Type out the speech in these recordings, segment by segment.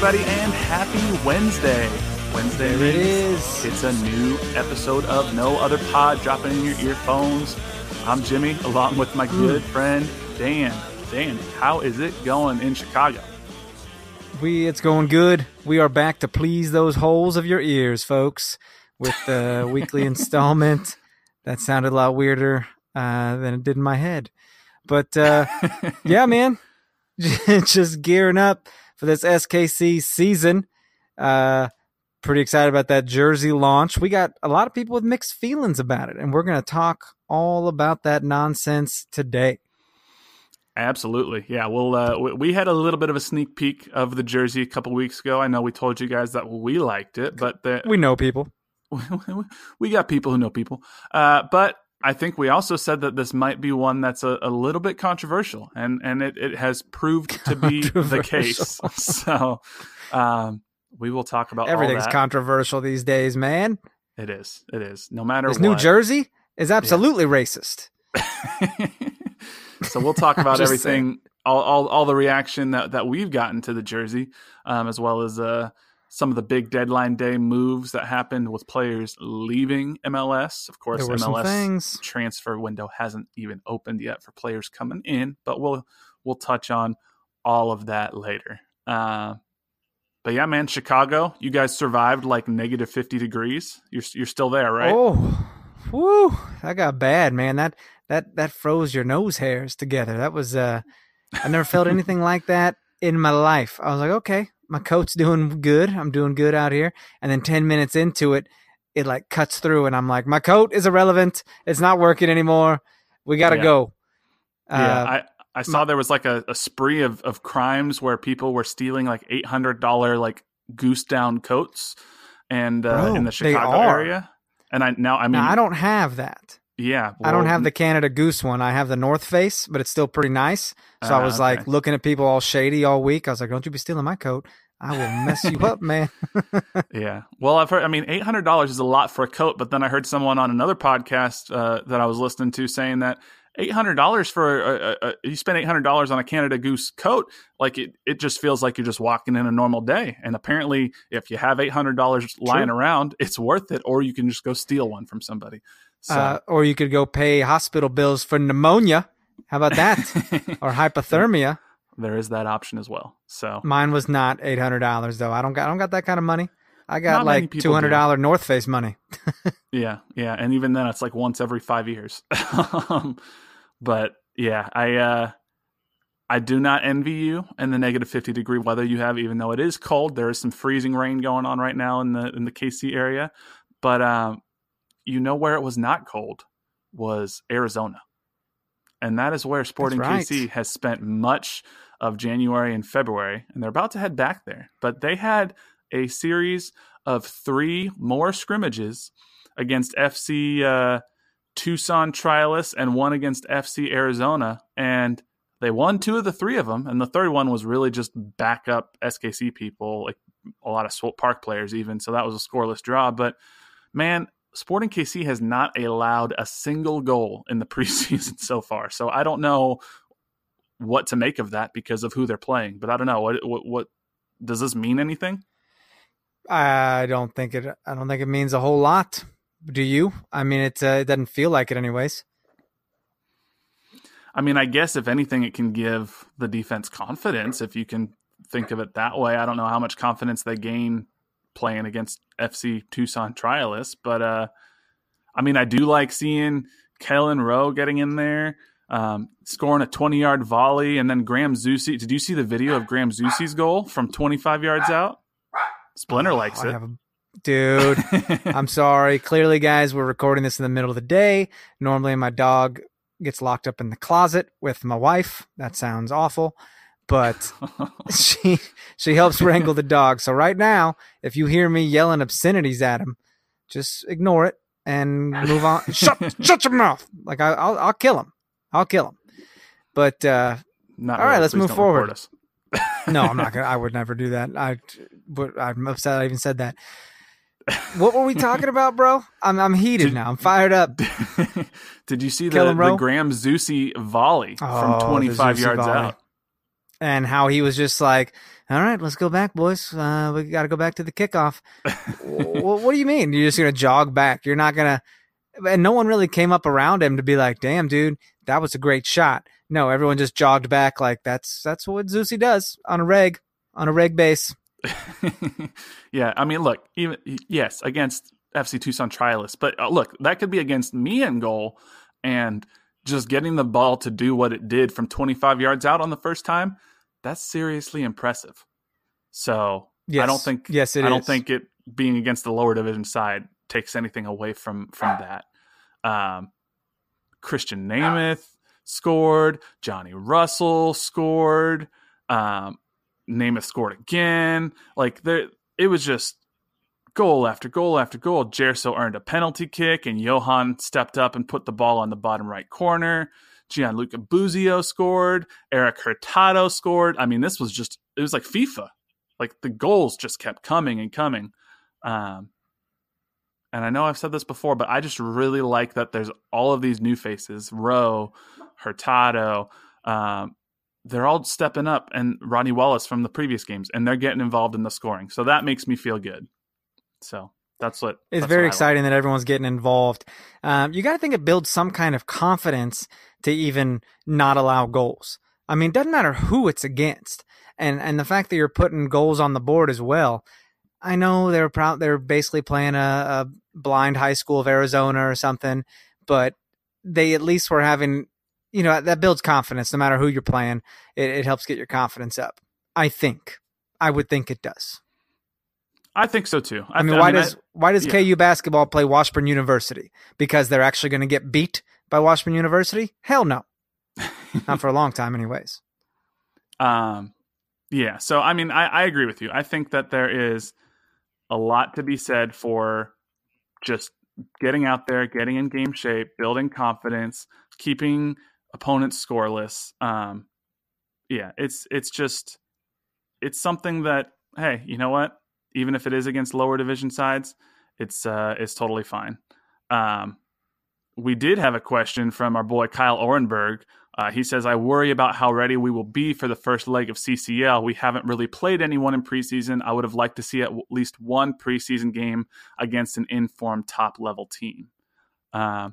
Everybody, and happy Wednesday. Wednesday There it. It's a new episode of No Other Pod dropping in your earphones. I'm Jimmy, along with my Hmm. good friend Dan. Dan, how is it going in Chicago? We it's going good. We are back to please those holes of your ears, folks, with the weekly installment. That sounded a lot weirder uh, than it did in my head, but uh, yeah, man, just gearing up for this SKC season. Uh, pretty excited about that jersey launch. We got a lot of people with mixed feelings about it, and we're going to talk all about that nonsense today. Absolutely, yeah. Well, uh, we, had a little bit of a sneak peek of the jersey a couple weeks ago. I know we told you guys that we liked it, but the, We know people. we got people who know people. Uh, but I think we also said that this might be one that's a, a little bit controversial, and and it, it has proved to be the case. So um, we will talk about all Everything's controversial these days, man. it is. It is. No matter. New Jersey is absolutely racist. so we'll talk about everything, all, all all the reaction that that we've gotten to the jersey, um, as well as uh, some of the big deadline day moves that happened with players leaving MLS. Of course, There were some MLS transfer window hasn't even opened yet for players coming in, but we'll we'll touch on all of that later. Uh, but yeah, man, Chicago, you guys survived like negative fifty degrees. You're you're still there, right? Oh, whoo! That got bad, man. That that that froze your nose hairs together. That was uh, I never felt anything like that in my life. I was like, okay, my coat's doing good. I'm doing good out here. And then ten minutes into it, it like cuts through, and I'm like, my coat is irrelevant. It's not working anymore. We gotta Yeah. go. Yeah, Uh, I, I saw there was like a, a spree of, of crimes where people were stealing like eight hundred dollar like goose down coats and uh, Bro, in the Chicago area. And I now I mean now, I don't have that. Yeah I don't have the Canada Goose one. I have the North Face, but it's still pretty nice. So I Ah, was okay. like looking at people all shady all week. I was like, "Don't you be stealing my coat? I will mess you up, man." yeah. Well, I've heard. I mean, eight hundred dollars is a lot for a coat, but then I heard someone on another podcast uh, that I was listening to saying that eight hundred dollars for a, a, a, you spend eight hundred dollars on a Canada Goose coat, like it, it just feels like you're just walking in a normal day. And apparently, if you have eight hundred dollars lying around, it's worth it, or you can just go steal one from somebody. So, uh, or you could go pay hospital bills for pneumonia. How about that? or hypothermia. there is that option as well. So Mine was not eight hundred dollars though. I don't got I don't got that kind of money. I got Not like two hundred dollar North Face money. Yeah, yeah, and even then, it's like once every five years. um, but yeah, I uh, I do not envy you in the negative fifty degree weather you have, even though it is cold. There is some freezing rain going on right now in the in the KC area, but um, you know where it was not cold was Arizona, and that is where Sporting right. KC has spent much of January and February, and they're about to head back there. But they had a series of three more scrimmages against FC uh, Tucson Trialists and one against FC Arizona, and they won two of the three of them, and the third one was really just backup SKC people, like a lot of Swope Park players, even. So that was a scoreless draw. But man, Sporting KC has not allowed a single goal in the preseason so far. So I don't know what to make of that because of who they're playing. But I don't know what what, what does this mean anything? I don't think it. I don't think it means a whole lot. Do you? I mean, it uh, it doesn't feel like it, anyways. I mean, I guess if anything, it can give the defense confidence if you can think of it that way. I don't know how much confidence they gain playing against FC Tucson trialists, but uh, I mean, I do like seeing Kelyn Rowe getting in there, um, scoring a 20 yard volley, and then Graham Zusi. Did you see the video of Graham Zusi's goal from 25 yards out? Splinter likes oh, it. A, dude, I'm sorry. Clearly, guys, we're recording this in the middle of the day. Normally, my dog gets locked up in the closet with my wife. That sounds awful but she she helps wrangle the dog. So right now, if you hear me yelling obscenities at him, just ignore it and move on. shut shut your mouth. Like I, will I'll kill him. I'll kill him. But uh, Not all really. right, let's Please move forward. no, I'm not gonna. I would never do that. I, but I'm upset. I even said that. What were we talking about, bro? I'm I'm heated did, now. I'm fired up. did you see the, the Graham Zusi volley oh, from 25 yards volley. out? And how he was just like, "All right, let's go back, boys. Uh, we got to go back to the kickoff." what, what do you mean? You're just gonna jog back? You're not gonna? And no one really came up around him to be like, "Damn, dude, that was a great shot." No, everyone just jogged back like that's that's what Zusi does on a reg on a reg base. yeah, I mean, look, even yes, against FC Tucson trialists, but uh, look, that could be against me in goal, and just getting the ball to do what it did from 25 yards out on the first time, that's seriously impressive. So yes. I don't think yes, I don't think it being against the lower division side takes anything away from from that. Um, Krisztian Nemeth scored. Johnny Russell scored. Um, Nemeth scored again. Like there, it was just goal after goal after goal. Gerso earned a penalty kick, and Johan stepped up and put the ball on the bottom right corner. Gianluca Busio scored. Erik Hurtado scored. I mean, this was just, it was like FIFA. Like the goals just kept coming and coming. Um, and I know I've said this before, but I just really like that there's all of these new faces Rowe, Hurtado. Um, they're all stepping up, and Ronnie Wallace from the previous games, and they're getting involved in the scoring. So that makes me feel good. So that's what it's that's very what exciting like. that everyone's getting involved. Um, you got to think it builds some kind of confidence to even not allow goals. I mean, it doesn't matter who it's against, and and the fact that you're putting goals on the board as well. I know they're proud. They're basically playing a, a blind high school of Arizona or something, but they at least were having, you know, that builds confidence. No matter who you're playing, it, it helps get your confidence up. I think. I would think it does. I think so too. I, I mean, why I mean, does I, why does yeah. KU basketball play Washburn University? Because they're actually going to get beat by Washburn University? Hell no, not for a long time, anyways. Um, yeah. So I mean, I, I agree with you. I think that there is a lot to be said for just getting out there, getting in game shape, building confidence, keeping opponents scoreless. Um, yeah, it's it's just it's something that hey, you know what? Even if it is against lower division sides, it's uh, it's totally fine. Um, we did have a question from our boy Kyle Orenberg. Uh, he says, I worry about how ready we will be for the first leg of CCL. We haven't really played anyone in preseason. I would have liked to see at least one preseason game against an informed top level team. Uh,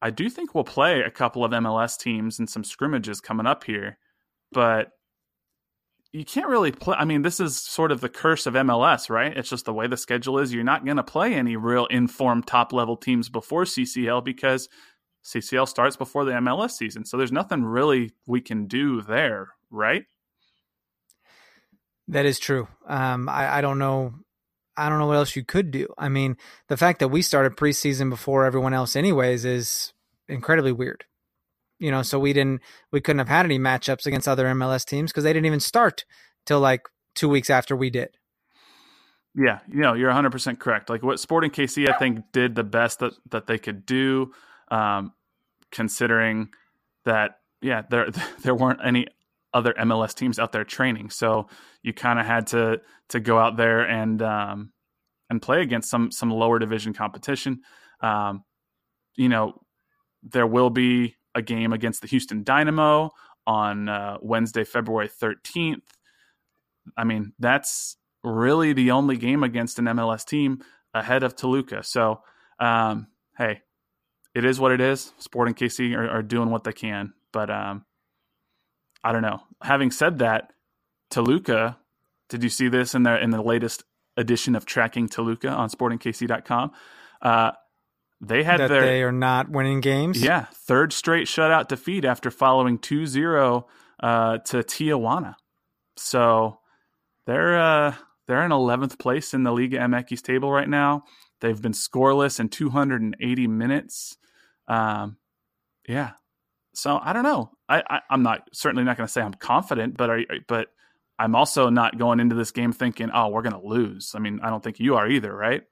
I do think we'll play a couple of MLS teams and some scrimmages coming up here, but you can't really play. I mean, this is sort of the curse of MLS, right? It's just the way the schedule is. You're not going to play any real informed top level teams before CCL because CCL starts before the MLS season. So there's nothing really we can do there, right? That is true. Um, I, I don't know. I don't know what else you could do. I mean, the fact that we started preseason before everyone else, anyways, is incredibly weird you know, so we didn't we couldn't have had any matchups against other MLS teams because they didn't even start till like two weeks after we did. Yeah, you know, you're 100 percent correct. Like what Sporting KC, I think, did the best that that they could do, um, considering that yeah, there there weren't any other MLS teams out there training, so you kind of had to to go out there and um, and play against some some lower division competition. Um, you know, there will be a game against the Houston Dynamo on uh, Wednesday, February 13th. I mean, that's really the only game against an MLS team ahead of Toluca. So, um, hey, it is what it is. Sporting KC are, are doing what they can, but um, I don't know. Having said that, Toluca, did you see this in the in the latest edition of tracking Toluca on SportingKC.com? Uh, they had that their they are not winning games. yeah third straight shutout defeat after following 2-0 uh, to Tijuana. So they're uh, they're in 11th place in the Liga MX table right now. They've been scoreless in 280 minutes. Um, yeah. So I don't know. I, I am not certainly not going to say I'm confident, but are, but I'm also not going into this game thinking, oh, we're going to lose. I mean, I don't think you are either, right?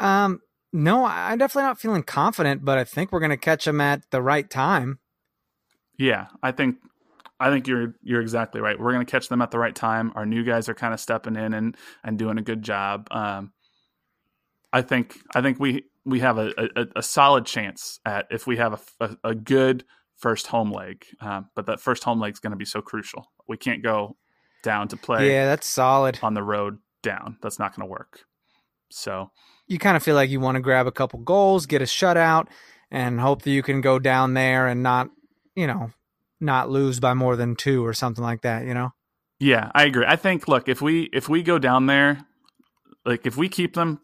Um, no, I'm definitely not feeling confident, but I think we're going to catch them at the right time. Yeah, I think I think you're you're exactly right. We're going to catch them at the right time. Our new guys are kind of stepping in and and doing a good job. Um, I think I think we we have a, a, a solid chance at if we have a, a, a good first home leg. Um, but that first home leg is going to be so crucial. We can't go down to play. Yeah, that's solid. On the road down, that's not going to work. So you kind of feel like you want to grab a couple goals, get a shutout, and hope that you can go down there and not, you know, not lose by more than two or something like that. You know. Yeah, I agree. I think look if we if we go down there, like if we keep them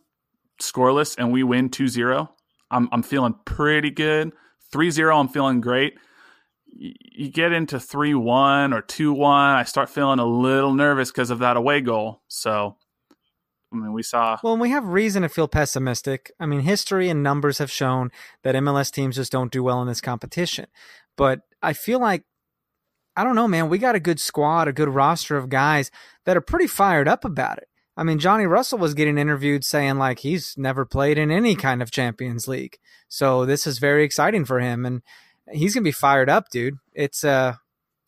scoreless and we win 2-0, I'm I'm feeling pretty good. 3-0, I'm feeling great. You get into 3-1 or 2-1, I start feeling a little nervous because of that away goal. So I mean, we saw. Well, we have reason to feel pessimistic. I mean, history and numbers have shown that MLS teams just don't do well in this competition. But I feel like, I don't know, man, we got a good squad, a good roster of guys that are pretty fired up about it. I mean, Johnny Russell was getting interviewed saying like he's never played in any kind of Champions League. So this is very exciting for him and he's going to be fired up, dude. It's uh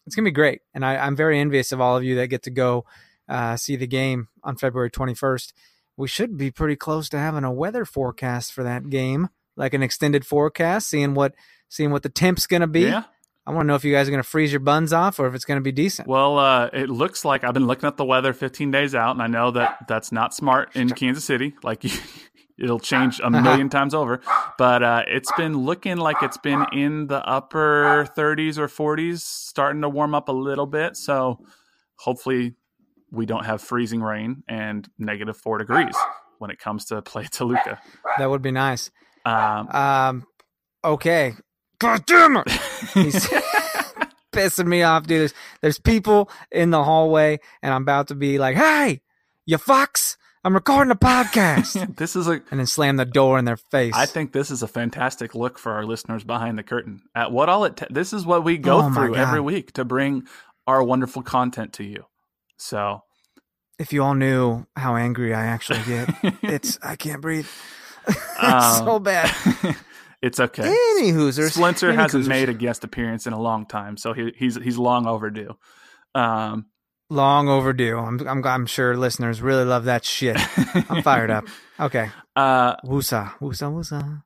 it's to be great. And I, I'm very envious of all of you that get to go uh, see the game on February 21st. We should be pretty close to having a weather forecast for that game, like an extended forecast, seeing what seeing what the temp's going to be. Yeah. I want to know if you guys are going to freeze your buns off or if it's going to be decent. Well, uh, it looks like I've been looking at the weather 15 days out, and I know that that's not smart in Kansas City. Like it'll change a million times over. But uh, it's been looking like it's been in the upper 30s or 40s, starting to warm up a little bit. So hopefully we don't have freezing rain and negative four degrees when it comes to play Toluca. That would be nice. Um, um okay. God damn it! He's pissing me off, dude. There's, there's people in the hallway, and I'm about to be like, "Hey, you fucks! I'm recording a podcast." this is a and then slam the door in their face. I think this is a fantastic look for our listeners behind the curtain at what all it. This is what we go Oh, through every week to bring our wonderful content to you. So if you all knew how angry I actually get, it's I can't breathe. it's Um, so bad. it's okay. Any hoosers. Splinter Any hasn't hoosers. made a guest appearance in a long time, so he, he's he's long overdue. Um, long overdue. I'm, I'm I'm sure listeners really love that shit. I'm fired up. Okay. uh, Woosa. Woosa woosa.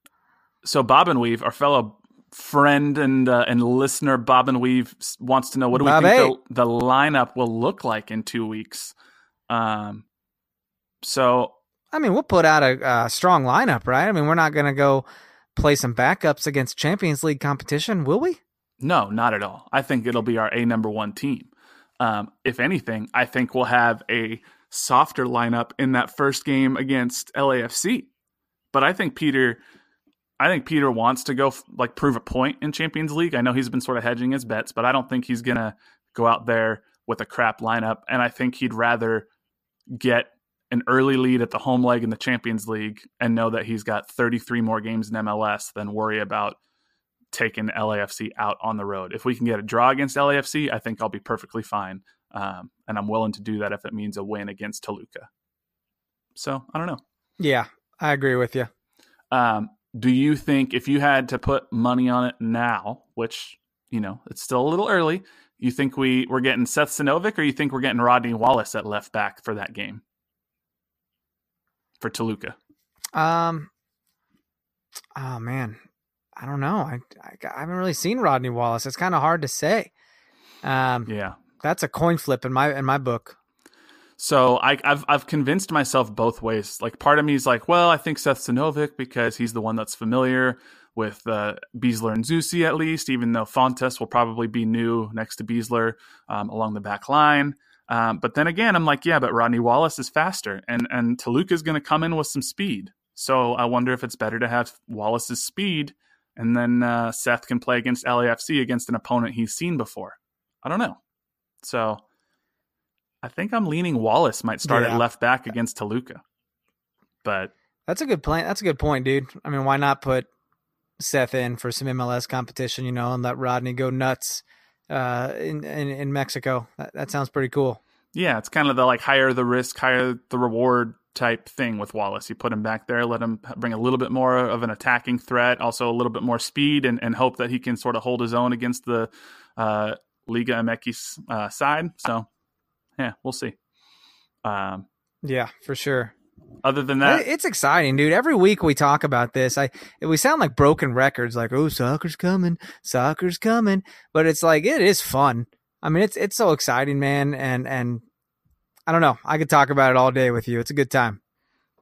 so Bob and Weave, our fellow friend and uh, and listener, Bob and Weave wants to know what do we think the, the lineup will look like in two weeks. Um, so I mean, we'll put out a, a strong lineup, right? I mean, we're not going to go play some backups against Champions League competition, will we? No, not at all. I think it'll be our A number one team. Um, if anything, I think we'll have a softer lineup in that first game against LAFC. But I think Peter, I think Peter wants to go f- like prove a point in Champions League. I know he's been sort of hedging his bets, but I don't think he's gonna go out there with a crap lineup. And I think he'd rather get an early lead at the home leg in the Champions League and know that he's got 33 more games in MLS than worry about taking LAFC out on the road. If we can get a draw against LAFC, I think I'll be perfectly fine. Um, and I'm willing to do that if it means a win against Toluca. So I don't know. Yeah, I agree with you. Um, do you think if you had to put money on it now, which you know it's still a little early, you think we we're getting Seth Sinovic, or you think we're getting Rodney Wallace at left back for that game? for Toluca? Um. Oh man, I don't know. I, I, I haven't really seen Rodney Wallace. It's kind of hard to say. Um, Yeah. that's a coin flip in my in my book. So I, I've I've convinced myself both ways. Like part of me is like, well, I think Seth Sinovic because he's the one that's familiar with uh, Besler and Zusi at least, even though Fontàs will probably be new next to Besler um, along the back line. Um, but then again, I'm like, yeah, but Rodney Wallace is faster, and and Toluca is going to come in with some speed. So I wonder if it's better to have Wallace's speed, and then uh, Seth can play against LAFC against an opponent he's seen before. I don't know. So I think I'm leaning Wallace might start Yeah. at left back against Toluca. But That's a good plan. That's a good point, dude. I mean, why not put Seth in for some MLS competition, you know, and let Rodney go nuts uh, in, in in Mexico? That, that sounds pretty cool. yeah, it's kind of the like higher the risk, higher the reward type thing with Wallace. You put him back there, let him bring a little bit more of an attacking threat, also a little bit more speed, and, and hope that he can sort of hold his own against the uh, Liga MX uh, side. So, yeah, we'll see. Um, Yeah, for sure. other than that, it's exciting, dude. Every week we talk about this. I we sound like broken records, like oh, soccer's coming, soccer's coming, but it's like it is fun. I mean, it's it's so exciting, man, and and I don't know. I could talk about it all day with you. It's a good time.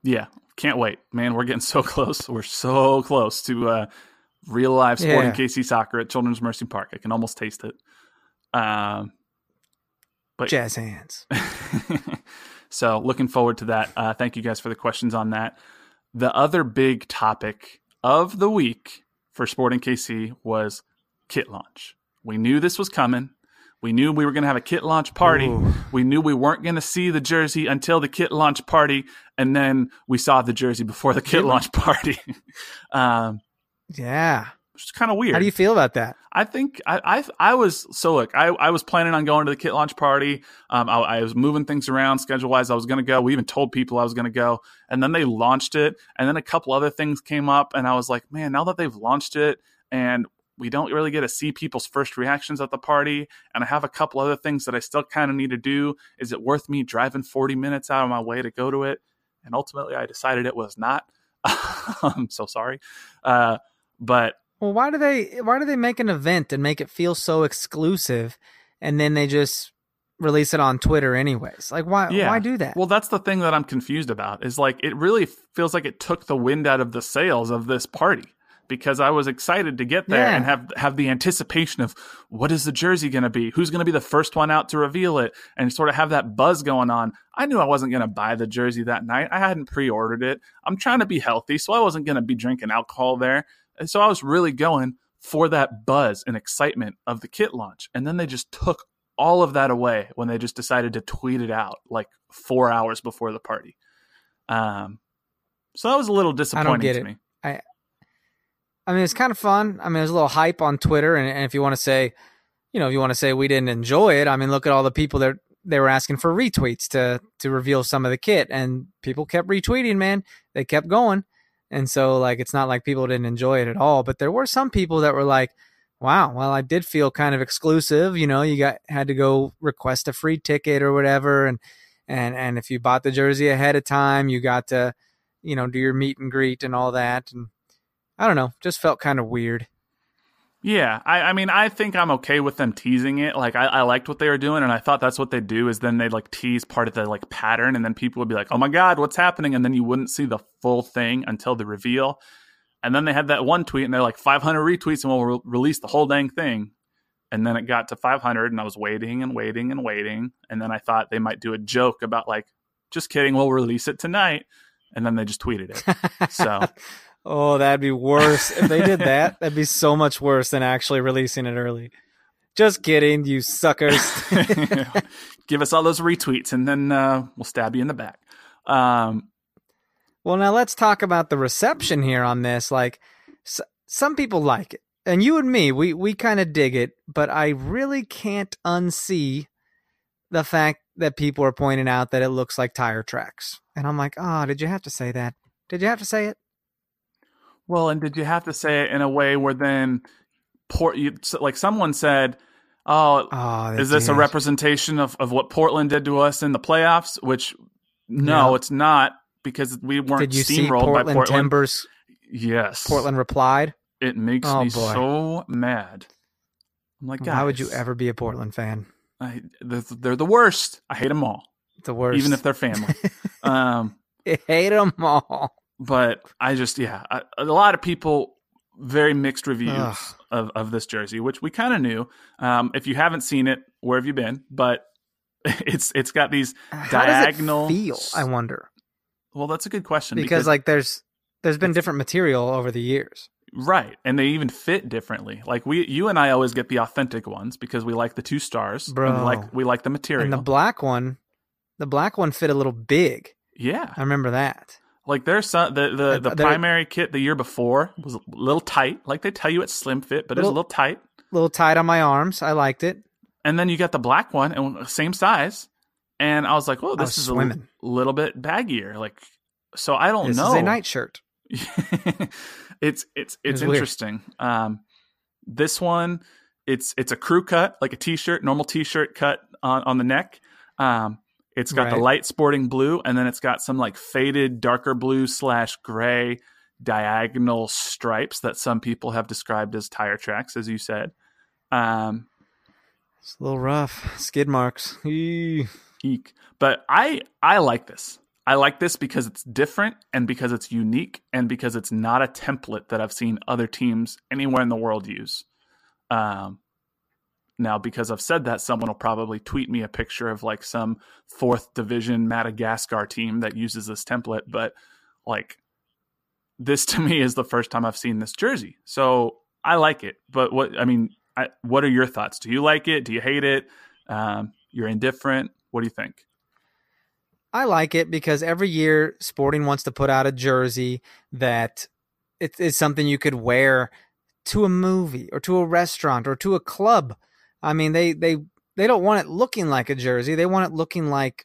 Yeah, can't wait, man. We're getting so close. We're so close to uh, real live sporting Yeah. KC soccer at Children's Mercy Park. I can almost taste it. Um, but Jazz hands. so looking forward to that. Uh, thank you guys for the questions on that. The other big topic of the week for Sporting KC was kit launch. We knew this was coming. We knew we were going to have a kit launch party. Ooh. We knew we weren't going to see the jersey until the kit launch party, and then we saw the jersey before the kit launch party, um, Yeah. Which is kind of weird. How do you feel about that? I think I, I I was so look I, I was planning on going to the kit launch party. Um, I, I was moving things around schedule wise. I was going to go. We even told people I was going to go, and then they launched it, and then a couple other things came up, and I was like, man, now that they've launched it, and we don't really get to see people's first reactions at the party, and I have a couple other things that I still kind of need to do. Is it worth me driving forty minutes out of my way to go to it? And ultimately, I decided it was not. I'm so sorry, uh, but Well, why do they why do they make an event and make it feel so exclusive, and then they just release it on Twitter anyways? Like why Yeah. why do that? Well, that's the thing that I'm confused about. Is like it really feels like it took the wind out of the sails of this party because I was excited to get there Yeah. and have have the anticipation of what is the jersey going to be? Who's going to be the first one out to reveal it? And sort of have that buzz going on. I knew I wasn't going to buy the jersey that night. I hadn't pre-ordered it. I'm trying to be healthy, so I wasn't going to be drinking alcohol there. And so I was really going for that buzz and excitement of the kit launch. And then they just took all of that away when they just decided to tweet it out like four hours before the party. Um, so that was a little disappointing get to it. me. I mean, it's kind of fun. I mean, there's a little hype on Twitter, and, and if you want to say, you know, if you want to say we didn't enjoy it, I mean, look at all the people that they were asking for retweets to to reveal some of the kit, and people kept retweeting. Man, they kept going, and so like it's not like people didn't enjoy it at all, but there were some people that were like, "Wow, well, I did feel kind of exclusive." You know, you got had to go request a free ticket or whatever, and and and if you bought the jersey ahead of time, you got to, you know, do your meet and greet and all that, and I don't know, just felt kind of weird. Yeah, I, I mean, I think I'm okay with them teasing it. Like, I, I liked what they were doing, and I thought that's what they do. Is then they'd like tease part of the like pattern, and then people would be like, "Oh my god, what's happening?" And then you wouldn't see the full thing until the reveal. And then they had that one tweet, and they're like 500 retweets, and we'll re- release the whole dang thing. And then it got to 500, and I was waiting and waiting and waiting. And then I thought they might do a joke about like, "Just kidding, we'll release it tonight." And then they just tweeted it. So oh, that'd be worse if they did that. That'd be so much worse than actually releasing it early. Just kidding, you suckers. give us all those retweets, and then uh, we'll stab you in the back. Um, well, now let's talk about the reception here on this. Like, s- some people like it, and you and me, we we kind of dig it, but I really can't unsee the fact that people are pointing out that it looks like tire tracks, and I'm like, oh, did you have to say that? Did you have to say it? Well, and did you have to say it in a way where then, port you like someone said, "Oh, Oh, is this a representation of, of what Portland did to us in the playoffs?" Which no, No. it's not because we weren't Did you see steamrolled Portland, by Portland. Timbers? Yes, Portland replied. It makes Oh, me boy. so mad. I'm like, Why would you ever be a Portland fan? I, they're, they're the worst. I hate them all, The worst. even if they're family. um, I hate them all. But I just, yeah, I, a lot of people very mixed reviews Ugh. of, of this jersey, which we kind of knew. Um, if you haven't seen it, where have you been? But it's it's got these How diagonal. does it feel? I wonder Well, that's a good question because, like there's there's been different material over the years. Right. And they even fit differently. Like we you and I always get the authentic ones because we like the two stars. and Bro. we like we like the material. And the black one, the black one fit a little big. yeah. I remember that. Like there's some the the, Uh, the primary kit the year before was a little tight. Like they tell you it's slim fit, but it's a Little- tight. A little tight on my arms. I liked it. And then you got the black one and same size. And I was like, "Oh, this is swimming. a little bit baggier." Like so I don't this know. is a night shirt. it's it's it's weird. interesting. Um, this one, it's it's a crew cut, like a t-shirt, normal t-shirt cut on on the neck. Um, it's got the light sporting blue, and then it's got some like faded darker blue slash gray diagonal stripes that some people have described as tire tracks, as you said. Um, It's a little rough. Skid marks. Eek. But I I like this. I like this because it's different and because it's unique and because it's not a template that I've seen other teams anywhere in the world use. Um, now, because I've said that, someone will probably tweet me a picture of like some fourth division Madagascar team that uses this template. But like, this to me is the first time I've seen this jersey, so I like it. But what I mean, I, what are your thoughts? Do you like it? Do you hate it? Um, you're indifferent. What do you think? I like it because every year Sporting wants to put out a jersey that it is something you could wear to a movie or to a restaurant or to a club. I mean, they they they don't want it looking like a jersey. They want it looking like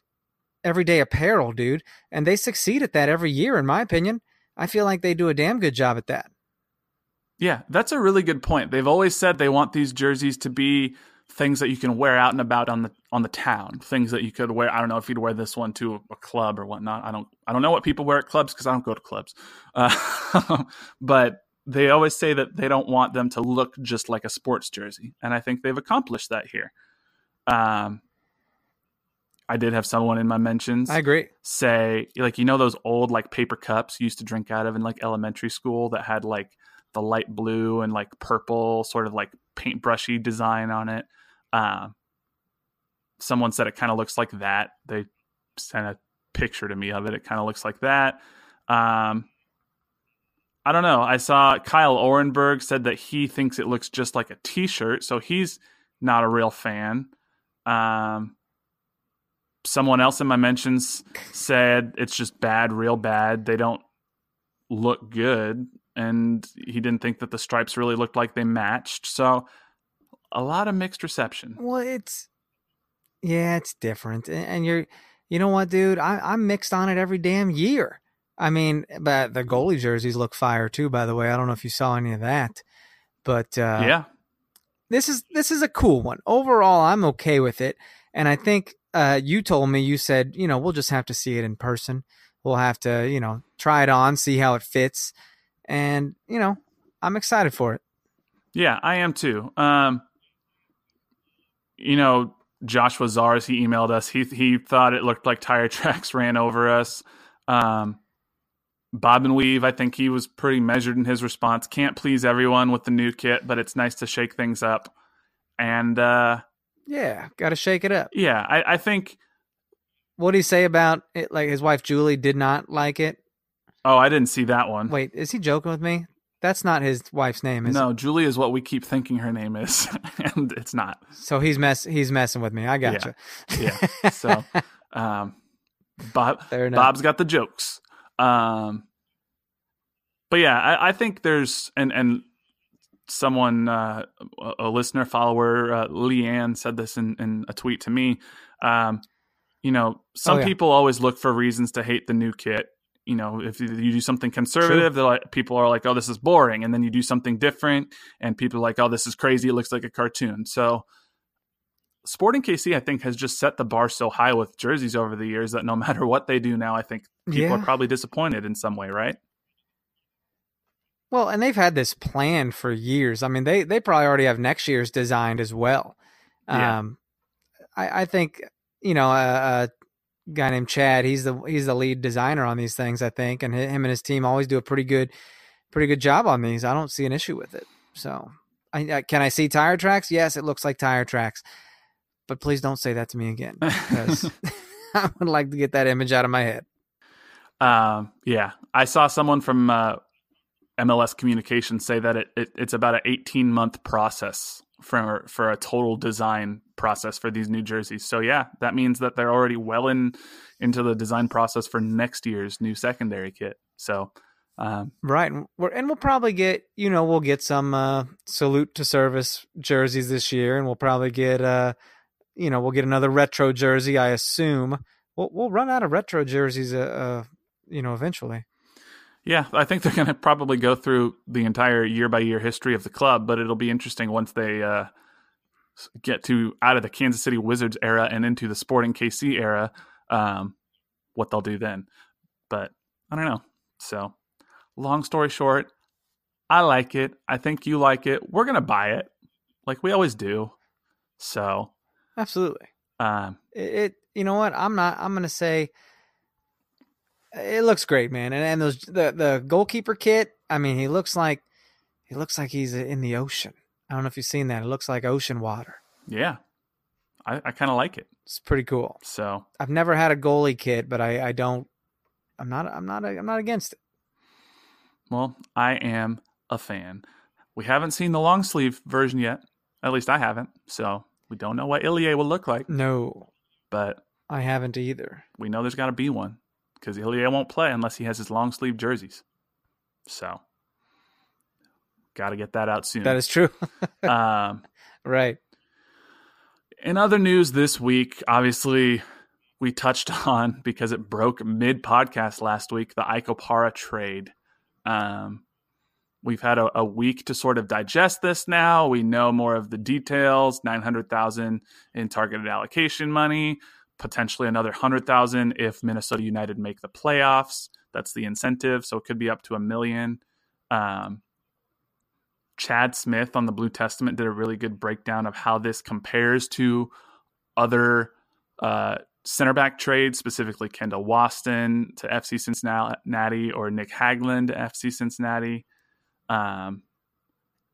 everyday apparel, dude. And they succeed at that every year, in my opinion. I feel like they do a damn good job at that. Yeah, that's a really good point. They've always said they want these jerseys to be things that you can wear out and about on the on the town. Things that you could wear. I don't know if you'd wear this one to a, club or whatnot. I don't. I don't know what people wear at clubs because I don't go to clubs. Uh, but they always say that they don't want them to look just like a sports jersey, and I think they've accomplished that here. Um, I did have someone in my mentions I agree. say like you know those old like paper cups you used to drink out of in like elementary school that had like the light blue and like purple sort of like paintbrushy design on it um someone said it kind of looks like that they sent a picture to me of it it kind of looks like that um i don't know i saw kyle orenberg said that he thinks it looks just like a t-shirt so he's not a real fan um someone else in my mentions said it's just bad, real bad. They don't look good. And he didn't think that the stripes really looked like they matched. So a lot of mixed reception. Well, it's yeah, it's different, and you're, you know what, dude? I, I'm mixed on it every damn year. I mean, but the goalie jerseys look fire too. By the way, I don't know if you saw any of that, but uh, yeah. this is this is a cool one. Overall, I'm okay with it, and I think uh, you told me you said you know we'll just have to see it in person. We'll have to you know try it on, see how it fits, and you know I'm excited for it. Yeah, I am too. Um, you know, Joshua Zars, he emailed us. He he thought it looked like tire tracks ran over us. Um, Bob and Weave, I think he was pretty measured in his response. Can't please everyone with the new kit, but it's nice to shake things up. And uh, Yeah, got to shake it up. yeah, I, I think. What did he say about it? Like his wife Julie did not like it. Oh, I didn't see that one. Wait, is he joking with me? That's not his wife's name, is no, Julie is what we keep thinking her name is, and it's not. So he's mess he's messing with me. I gotcha. Yeah. So, um, Bob, Bob's got the jokes. Um, but yeah, I, I think there's and and someone, uh, a listener, follower, uh, Leanne said this in, in a tweet to me. Um, you know, some Oh, yeah. people always look for reasons to hate the new kit. You know, if you you do something conservative, they're like, people are like, "Oh, this is boring," and then you do something different, and people are like, "Oh, this is crazy. It looks like a cartoon." So, Sporting KC, I think, has just set the bar so high with jerseys over the years that no matter what they do now, I think people Yeah. are probably disappointed in some way, right? Well, and they've had this plan for years. I mean, they they probably already have next year's designed as well. Yeah. Um, I, I think you know a, a guy named Chad. He's the he's the lead designer on these things. I think, and him and his team always do a pretty good pretty good job on these. I don't see an issue with it. So, I, I can I see tire tracks? Yes, it looks like tire tracks. But please don't say that to me again because I would like to get that image out of my head. Um, yeah, I saw someone from uh, MLS Communications say that it, it it's about an 18 month process for for a total design process for these new jerseys. So yeah, that means that they're already well in into the design process for next year's new secondary kit. So um, Right, and we're and we'll probably get you know we'll get some uh, salute to service jerseys this year, and we'll probably get uh you know we'll get another retro jersey. I assume we'll we'll run out of retro jerseys uh, uh you know eventually. Yeah, I think they're going to probably go through the entire year by year history of the club, but it'll be interesting once they uh, get to out of the Kansas City Wizards era and into the Sporting KC era, um, what they'll do then. But I don't know. So, long story short, I like it. I think you like it. We're going to buy it, like we always do. So, Absolutely, um, it, it you know what I'm not I'm gonna say it looks great, man, and and those the the goalkeeper kit. I mean, he looks like he looks like he's in the ocean. I don't know if you've seen that. It looks like ocean water. yeah, I, I kind of like it. It's pretty cool. So, I've never had a goalie kit, but I, I don't. I'm not. I'm not. I'm not against it. Well, I am a fan. We haven't seen the long sleeve version yet. At least I haven't. So we don't know what Ilie will look like, No, but I haven't either. we know there's got to be one because Ilie won't play unless he has his long sleeve jerseys. So got to get that out soon. That is true. um, right. in other news this week, obviously we touched on because it broke mid podcast last week the Ike Opara trade. Um, we've had a, a week to sort of digest this now. We know more of the details. Nine hundred thousand in targeted allocation money, potentially another hundred thousand if Minnesota United make the playoffs. That's the incentive, so it could be up to a million. Um, Chad Smith on the Blue Testament did a really good breakdown of how this compares to other uh, center back trades, specifically Kendall Waston to FC Cincinnati or Nick Hagglund to FC Cincinnati. Um,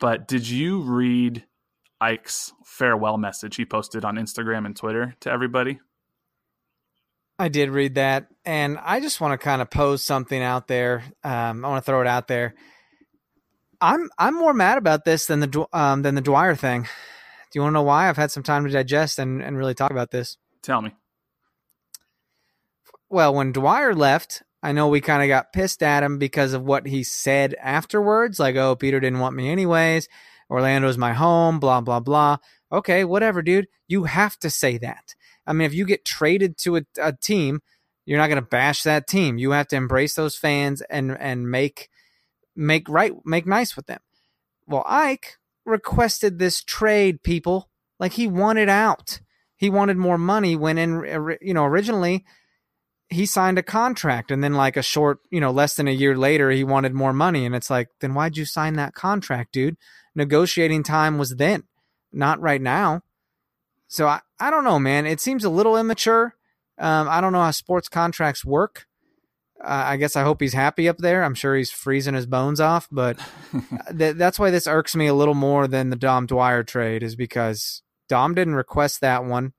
but did you read Ike's farewell message he posted on Instagram and Twitter to everybody? I did read that, and I just want to kind of pose something out there. Um, I want to throw it out there. I'm I'm more mad about this than the um, than the Dwyer thing. Do you want to know why? I've had some time to digest and, and really talk about this. Tell me. Well, when Dwyer left, I know we kind of got pissed at him because of what he said afterwards, like, "Oh, Peter didn't want me anyways. Orlando's my home." Blah blah blah. Okay, whatever, dude. You have to say that. I mean, if you get traded to a, a team, you're not going to bash that team. You have to embrace those fans and and make make right make nice with them. Well, Ike requested this trade, people. Like he wanted out. He wanted more money when in you know originally he signed a contract and then like a short, you know, less than a year later he wanted more money and it's like, then why'd you sign that contract, dude? Negotiating time was then, not right now. So I, I don't know, man. It seems a little immature. Um, I don't know how sports contracts work. Uh, I guess I hope he's happy up there. I'm sure he's freezing his bones off, but th- that's why this irks me a little more than the Dom Dwyer trade is because Dom didn't request that one,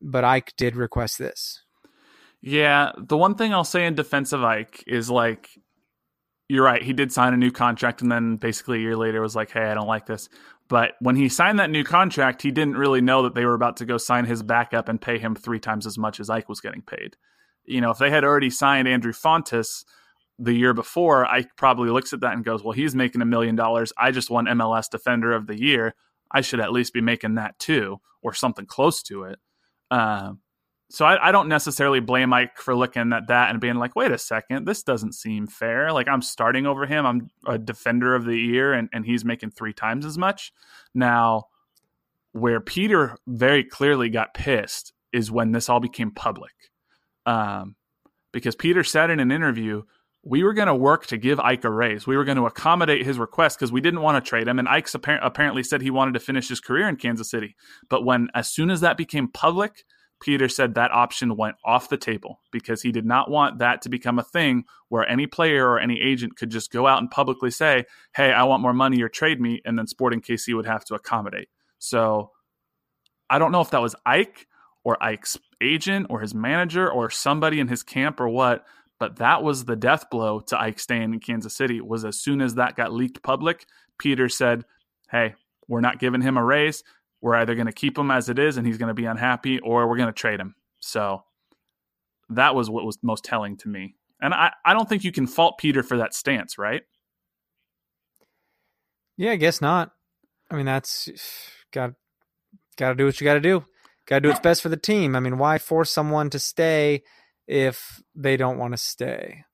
but Ike did request this. Yeah, the one thing I'll say in defense of Ike is like, you're right. He did sign a new contract, and then basically a year later was like, "Hey, I don't like this." But when he signed that new contract, he didn't really know that they were about to go sign his backup and pay him three times as much as Ike was getting paid. You know, if they had already signed Andreu Fontàs the year before, Ike probably looks at that and goes, "Well, he's making a million dollars. I just won MLS Defender of the Year. I should at least be making that too, or something close to it." Um, so I, I, don't necessarily blame Mike for looking at that and being like, wait a second, this doesn't seem fair. Like I'm starting over him. I'm a defender of the year and, and he's making three times as much. Now, Where Peter very clearly got pissed is when this all became public. Um, because Peter said in an interview, we were going to work to give Ike a raise. We were going to accommodate his request because we didn't want to trade him. And Ike apparently said he wanted to finish his career in Kansas City. But when, as soon as that became public, Peter said that option went off the table because he did not want that to become a thing where any player or any agent could just go out and publicly say, Hey, I want more money or trade me. And then Sporting KC would have to accommodate. So I don't know if that was Ike or Ike's agent or his manager or somebody in his camp or what but that was the death blow to Ike staying in Kansas City. Was as soon as that got leaked public, Peter said, "Hey, we're not giving him a raise. We're either going to keep him as it is, and he's going to be unhappy, or we're going to trade him." So that was what was most telling to me. And I, I don't think you can fault Peter for that stance, right? Yeah, I guess not. I mean, that's got got to do what you got to do. Got to do what's best for the team. I mean, why force someone to stay? if they don't want to stay.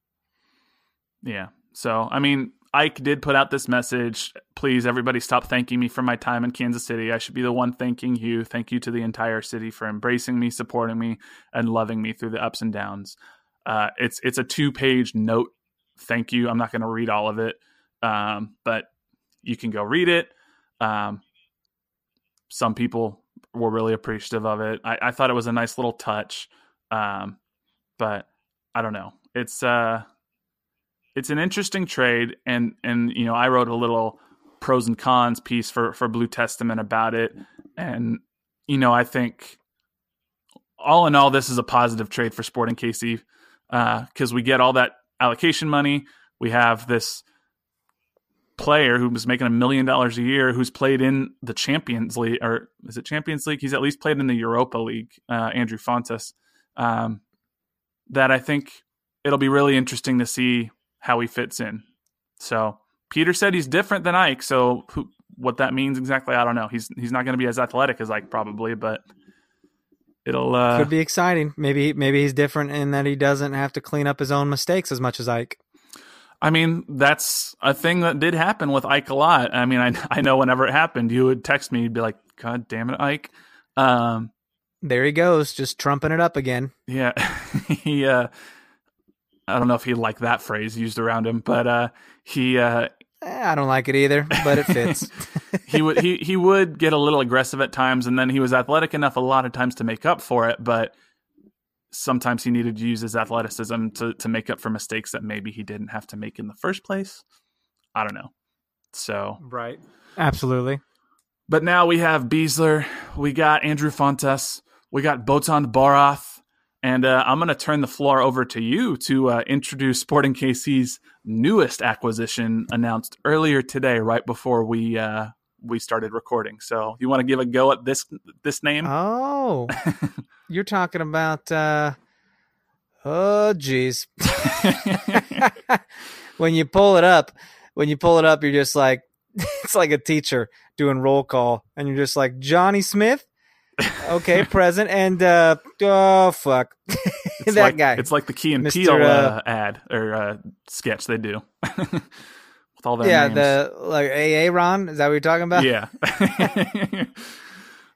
Yeah. So, I mean, Ike did put out this message. Please, everybody, stop thanking me for my time in Kansas City. I should be the one thanking you. Thank you to the entire city for embracing me, supporting me, and loving me through the ups and downs. Uh, it's it's a two page note. Thank you. I'm not going to read all of it, um, but you can go read it. Um, some people were really appreciative of it. I, I, thought it was a nice little touch. Um, but I don't know. It's uh it's an interesting trade and and you know, I wrote a little pros and cons piece for for Blue Testament about it and you know, I think all in all this is a positive trade for Sporting KC because uh, we get all that allocation money. We have this player who's making a million dollars a year who's played in the Champions League or is it Champions League? He's at least played in the Europa League. Uh, Andreu Fontàs. um, that I think it'll be really interesting to see how he fits in. So Peter said he's different than Ike. So who, what that means exactly, I don't know. He's he's not going to be as athletic as Ike probably, but it'll uh, could be exciting. Maybe maybe he's different in that he doesn't have to clean up his own mistakes as much as Ike. I mean, that's a thing that did happen with Ike a lot. I mean, I I know whenever it happened, you would text me, you'd be like, "God damn it, Ike." Um, there he goes, just trumping it up again. Yeah, he. Uh, I don't know if he liked that phrase used around him, but uh, he. Uh, eh, I don't like it either, but it fits. he would he he would get a little aggressive at times, and then he was athletic enough a lot of times to make up for it. But sometimes he needed to use his athleticism to to make up for mistakes that maybe he didn't have to make in the first place. I don't know. So right, absolutely. But now we have Besler, we got Andreu Fontàs, we got Botond Barath, and uh, I'm going to turn the floor over to you to uh, introduce Sporting KC's newest acquisition announced earlier today, right before we uh, we started recording. So, you want to give a go at this this name? Oh, you're talking about. Uh, oh, geez. when you pull it up, when you pull it up, you're just like, it's like a teacher doing roll call, and you're just like Johnny Smith okay, present and uh oh fuck. that like, guy. It's like the Key and Mr. Peele uh, uh, ad or uh, sketch they do. With all that. Yeah, names. the like AA Ron, is that what you're talking about? Yeah.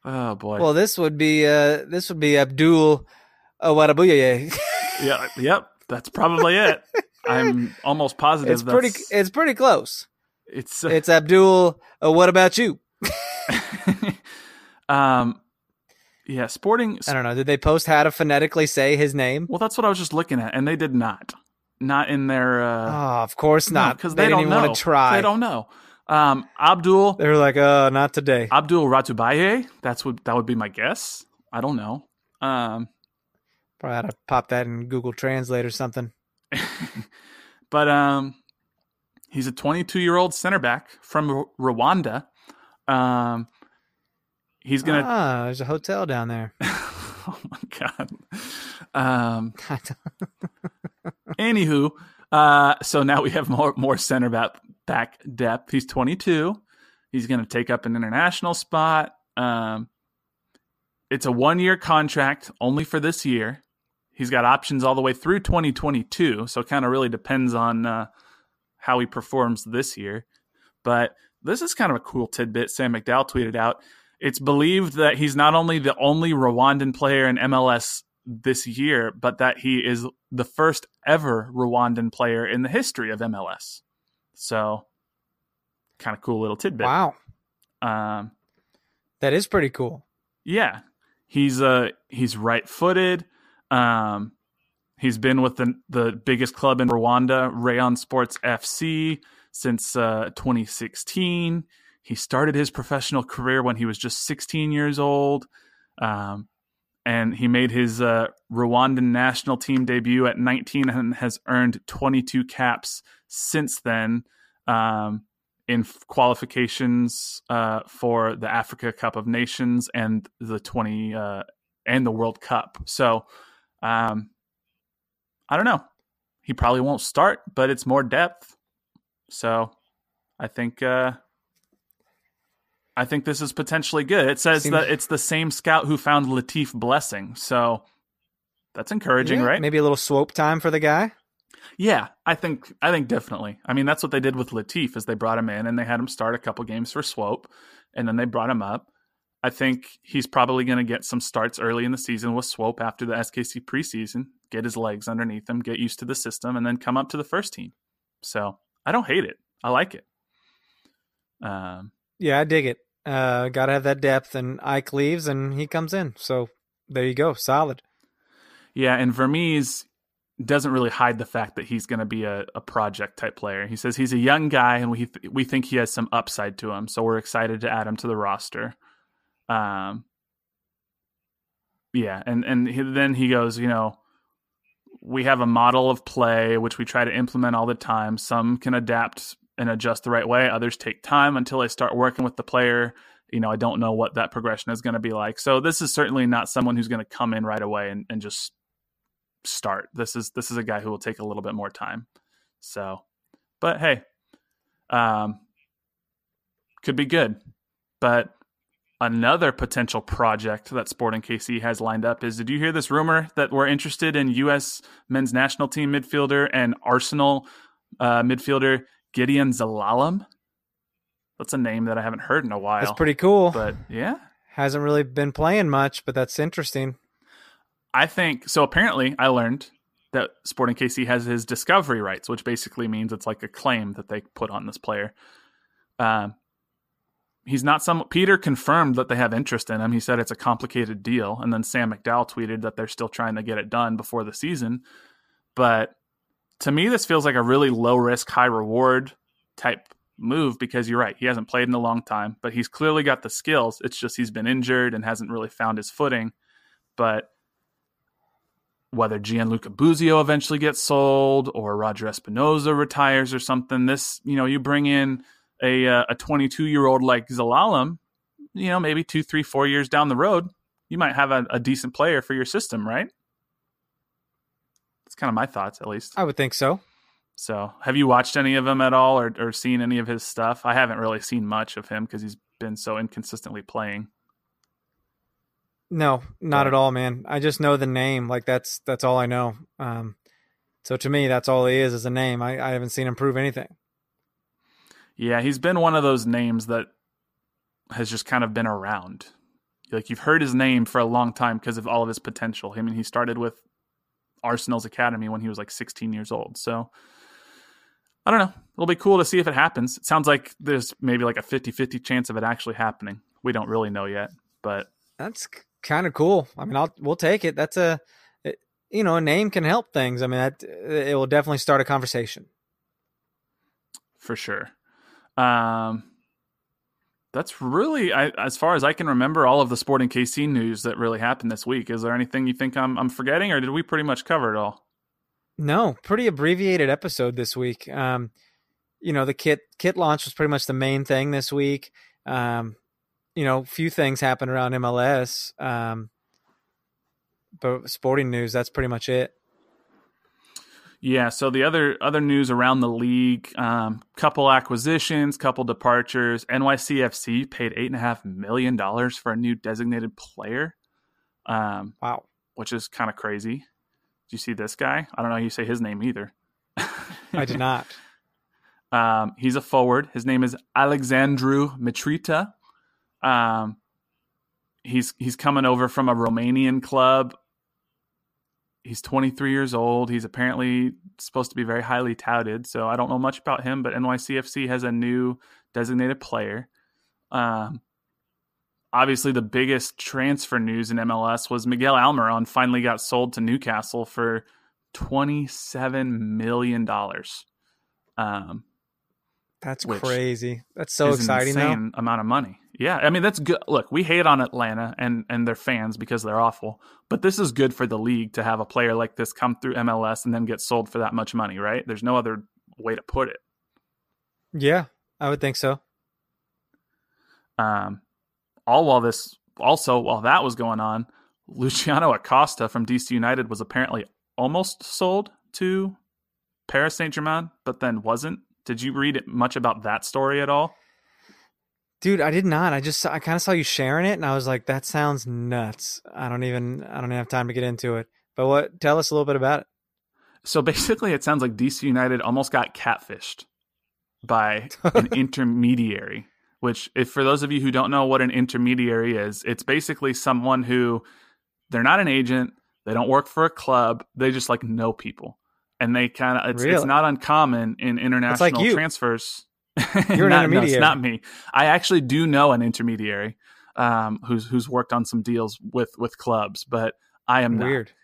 oh boy. Well, this would be uh this would be Abdul Wadabuye. yeah, yep. That's probably it. I'm almost positive it's pretty it's pretty close. It's uh, it's Abdul uh, what about you? um yeah, Sporting. I don't know. Did they post how to phonetically say his name? Well, that's what I was just looking at, and they did not. Not in their. Uh, oh, of course not. Because no, they, they, don't even want to try. They don't know. Um, Abdul. They were like, "Uh, not today." Abdul Ratubaye. That's what that would be my guess. I don't know. Um, probably had to pop that in Google Translate or something. but um, he's a 22 year old center back from Rwanda. Um, he's gonna. Ah, there's a hotel down there. oh my god. Um. anywho, uh, so now we have more more center back back depth. He's 22. He's going to take up an international spot. Um, it's a one year contract only for this year. He's got options all the way through 2022. So it kind of really depends on uh, how he performs this year. But this is kind of a cool tidbit Sam McDowell tweeted out. It's believed that he's not only the only Rwandan player in MLS this year, but that he is the first ever Rwandan player in the history of MLS. So, kind of cool little tidbit. Wow. Um, that is pretty cool. Yeah, he's uh he's right-footed. Um, he's been with the the biggest club in Rwanda, Rayon Sports FC, since uh, 2016. He started his professional career when he was just 16 years old. Um, and he made his uh, Rwandan national team debut at 19 and has earned 22 caps since then um, in qualifications uh, for the Africa Cup of Nations and the 20 uh, and the World Cup. So um, I don't know. He probably won't start, but it's more depth. So I think uh, I think this is potentially good. It says Seems... that it's the same scout who found Latif Blessing. So that's encouraging, yeah, right? Maybe a little swope time for the guy. Yeah, I think I think definitely. I mean, that's what they did with Latif is they brought him in and they had him start a couple games for Swope, and then they brought him up. I think he's probably going to get some starts early in the season with Swope after the SKC preseason, get his legs underneath him, get used to the system, and then come up to the first team. So I don't hate it. I like it. Um, yeah, I dig it. Uh, Got to have that depth, and Ike leaves, and he comes in. So there you go, solid. Yeah, and Vermes doesn't really hide the fact that he's going to be a, a project type player. He says he's a young guy, and we th- we think he has some upside to him. So we're excited to add him to the roster. Um, yeah, and and he, then he goes, you know, we have a model of play which we try to implement all the time. Some can adapt and adjust the right way. Others take time until I start working with the player. You know, I don't know what that progression is going to be like. So this is certainly not someone who's going to come in right away and, and just start. This is this is a guy who will take a little bit more time. So, but hey, um, could be good. But another potential project that Sporting KC has lined up is: Did you hear this rumor that we're interested in U.S. men's national team midfielder and Arsenal uh, midfielder Gideon Zelalem. That's a name that I haven't heard in a while. That's pretty cool. But yeah. Hasn't really been playing much, but that's interesting. I think so. Apparently, I learned that Sporting KC has his discovery rights, which basically means it's like a claim that they put on this player. Um, he's not some. Peter confirmed that they have interest in him. He said it's a complicated deal, and then Sam McDowell tweeted that they're still trying to get it done before the season. But to me, this feels like a really low risk, high reward type move because you're right. He hasn't played in a long time, but he's clearly got the skills. It's just he's been injured and hasn't really found his footing. But whether Gianluca Busio eventually gets sold or Roger Espinoza retires or something, this, you know, you bring in a uh, a 22 year old like Zelalem, you know, maybe two, three, four years down the road, you might have a, a decent player for your system, right? Kind of my thoughts, at least. I would think so. So, have you watched any of him at all, or or seen any of his stuff? I haven't really seen much of him because he's been so inconsistently playing. No, not at all, man. I just know the name. Like that's that's all I know. Um, so to me, that's all he is is a name. I, I haven't seen him prove anything. Yeah, he's been one of those names that has just kind of been around. Like you've heard his name for a long time because of all of his potential. I mean, he started with Arsenal's academy when he was like 16 years old. So I don't know. It'll be cool to see if it happens. It sounds like there's maybe like a 50 50 chance of it actually happening. We don't really know yet, but that's kind of cool. I mean, I'll, we'll take it. That's a, it, you know, a name can help things. I mean, that, it will definitely start a conversation. For sure. Um, that's really, I, as far as I can remember, all of the Sporting KC news that really happened this week. Is there anything you think I'm, I'm forgetting, or did we pretty much cover it all? No, pretty abbreviated episode this week. Um, you know, the kit kit launch was pretty much the main thing this week. Um, you know, few things happened around MLS, um, but sporting news that's pretty much it. Yeah. So the other other news around the league, um, couple acquisitions, couple departures. NYCFC paid eight and a half million dollars for a new designated player. Um, wow, which is kind of crazy. Do you see this guy? I don't know how you say his name either. I did not. Um, he's a forward. His name is Alexandru Mitrita. Um, he's he's coming over from a Romanian club. He's 23 years old. He's apparently supposed to be very highly touted. So I don't know much about him, but NYCFC has a new designated player. Um, obviously, the biggest transfer news in MLS was Miguel Almiron finally got sold to Newcastle for 27 million dollars. Um, that's crazy. That's so exciting. Insane amount of money. Yeah, I mean that's good. Look, we hate on Atlanta and and their fans because they're awful, but this is good for the league to have a player like this come through MLS and then get sold for that much money, right? There's no other way to put it. Yeah, I would think so. Um, all while this, also while that was going on, Luciano Acosta from DC United was apparently almost sold to Paris Saint Germain, but then wasn't. Did you read much about that story at all? Dude, I did not. I just I kind of saw you sharing it, and I was like, "That sounds nuts." I don't even I don't even have time to get into it. But what? Tell us a little bit about it. So basically, it sounds like DC United almost got catfished by an intermediary. Which, if for those of you who don't know what an intermediary is, it's basically someone who they're not an agent, they don't work for a club, they just like know people, and they kind of it's, really? it's not uncommon in international like transfers You're an not, intermediary. No, it's not me. I actually do know an intermediary um, who's who's worked on some deals with with clubs, but I am not weird. Not.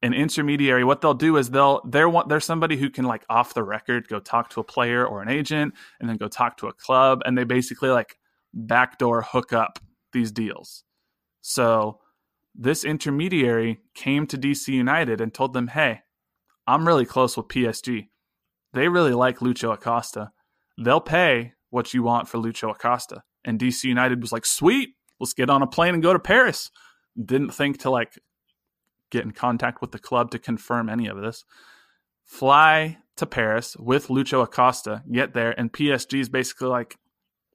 An intermediary, what they'll do is they'll they're they're somebody who can like off the record go talk to a player or an agent, and then go talk to a club, and they basically like backdoor hook up these deals. So this intermediary came to DC United and told them, "Hey, I'm really close with PSG. They really like Lucho Acosta they'll pay what you want for Lucho Acosta. And DC United was like, sweet, let's get on a plane and go to Paris. Didn't think to like get in contact with the club to confirm any of this. Fly to Paris with Lucho Acosta, get there, and PSG is basically like,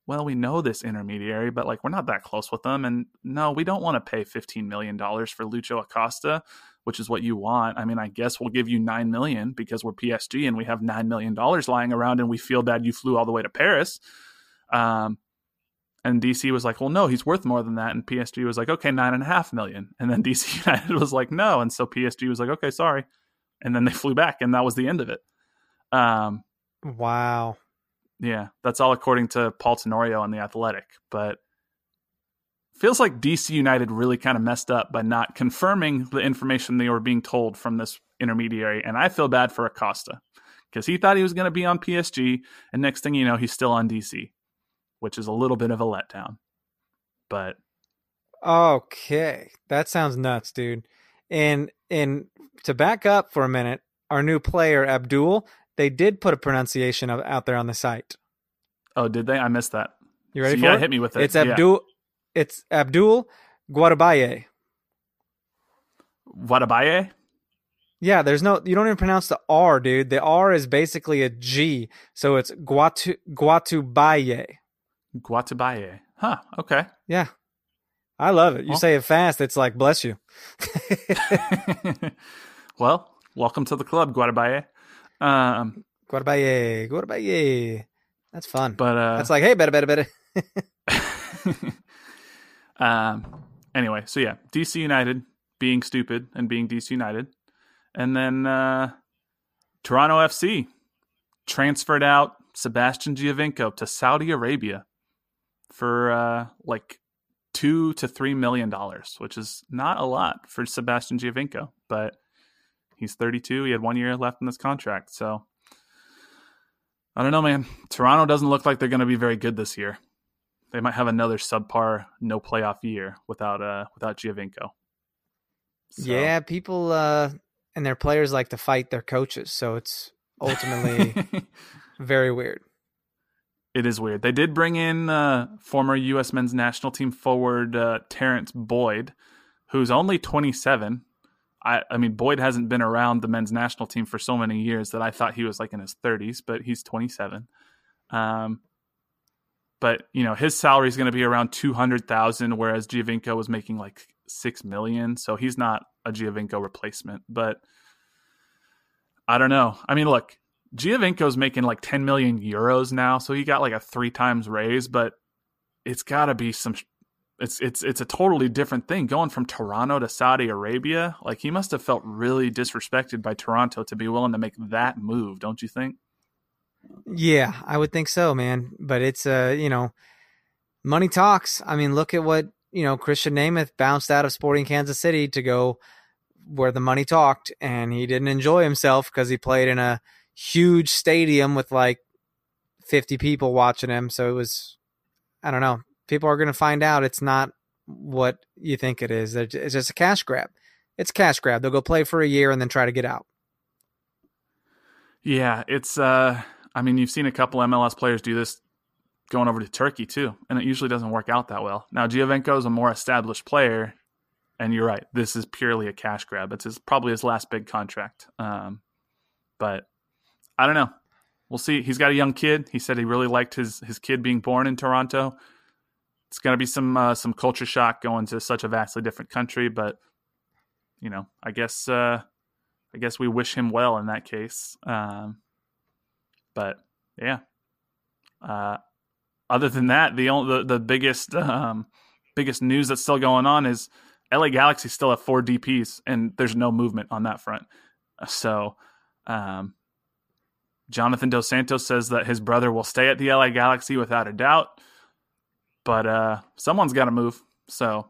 well, we know this intermediary, but like we're not that close with them. And no, we don't want to pay $15 million for Lucho Acosta which is what you want. I mean, I guess we'll give you 9 million because we're PSG and we have nine million dollars lying around, and we feel bad you flew all the way to Paris. Um, and DC was like, well, no, he's worth more than that. And PSG was like, okay, nine and a half million. And then DC United was like, no. And so PSG was like, okay, sorry. And then they flew back, and that was the end of it. Um, wow. Yeah, that's all according to Paul Tenorio on the Athletic. But feels like DC United really kind of messed up by not confirming the information they were being told from this intermediary. And I feel bad for Acosta because he thought he was going to be on PSG. And next thing you know, he's still on DC, which is a little bit of a letdown. But. Okay. That sounds nuts, dude. And, and to back up for a minute, our new player, Abdul, they did put a pronunciation of, out there on the site. Oh, did they? I missed that. You ready so for you it? Hit me with it. It's Abdul. Yeah. It's Abdul Guadabaye. Guadabaye. Yeah, there's no you don't even pronounce the R, dude. The R is basically a G. So it's Guatu Guatubaye. Guatubaye. Huh, okay. Yeah. I love it. You well, say it fast, it's like bless you. well, welcome to the club, Guarabaye. Um Guarabaye, Guarabaye. That's fun. But uh That's like, hey, better, better, better. Um, anyway, so yeah, DC United being stupid and being DC United, and then uh, Toronto FC transferred out Sebastian Giovinco to Saudi Arabia for uh, like two to three million dollars, which is not a lot for Sebastian Giovinco, but he's 32. He had one year left in this contract, so I don't know, man. Toronto doesn't look like they're going to be very good this year they might have another subpar no playoff year without uh without Giovinco. So. Yeah, people uh and their players like to fight their coaches, so it's ultimately very weird. It is weird. They did bring in uh, former U.S. men's national team forward uh, Terrence Boyd, who's only 27. I, I mean, Boyd hasn't been around the men's national team for so many years that I thought he was like in his 30s, but he's 27. Um, but you know his salary is going to be around 200,000 whereas Giovinco was making like 6 million so he's not a Giovinco replacement but I don't know I mean look Giovinco's making like 10 million euros now so he got like a 3 times raise but it's got to be some it's it's it's a totally different thing going from Toronto to Saudi Arabia. Like he must have felt really disrespected by Toronto to be willing to make that move, don't you think? Yeah, I would think so, man. But it's uh, you know, money talks. I mean, look at what, you know, Krisztian Nemeth bounced out of Sporting Kansas City to go where the money talked and he didn't enjoy himself because he played in a huge stadium with like 50 people watching him. So it was I don't know people are going to find out it's not what you think it is. It's just a cash grab. It's cash grab. They'll go play for a year and then try to get out. Yeah, it's. uh I mean, you've seen a couple MLS players do this going over to Turkey too, and it usually doesn't work out that well. Now, Giovinco is a more established player, and you're right. This is purely a cash grab. It's his, probably his last big contract. Um, but I don't know. We'll see. He's got a young kid. He said he really liked his his kid being born in Toronto it's going to be some uh, some culture shock going to such a vastly different country, but you know, I guess uh, I guess we wish him well in that case. Um, but yeah, uh, other than that, the only the, the biggest um, biggest news that's still going on is LA Galaxy still have four DPS, and there's no movement on that front. So, um, Jonathan Dos Santos says that his brother will stay at the LA Galaxy without a doubt but uh, someone's got to move. So